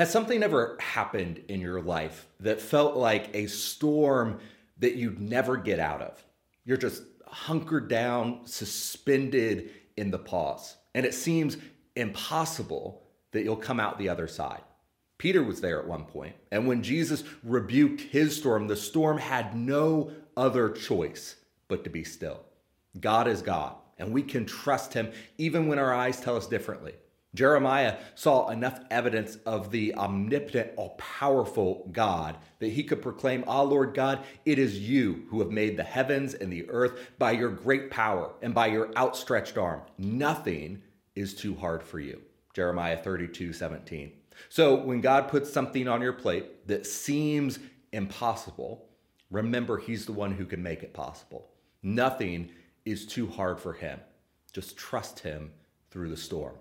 Has something ever happened in your life that felt like a storm that you'd never get out of? You're just hunkered down, suspended in the pause, and it seems impossible that you'll come out the other side. Peter was there at one point, and when Jesus rebuked his storm, the storm had no other choice but to be still. God is God, and we can trust him even when our eyes tell us differently. Jeremiah saw enough evidence of the omnipotent, all powerful God that he could proclaim, Ah, Lord God, it is you who have made the heavens and the earth by your great power and by your outstretched arm. Nothing is too hard for you. Jeremiah 32 17. So when God puts something on your plate that seems impossible, remember he's the one who can make it possible. Nothing is too hard for him. Just trust him through the storm.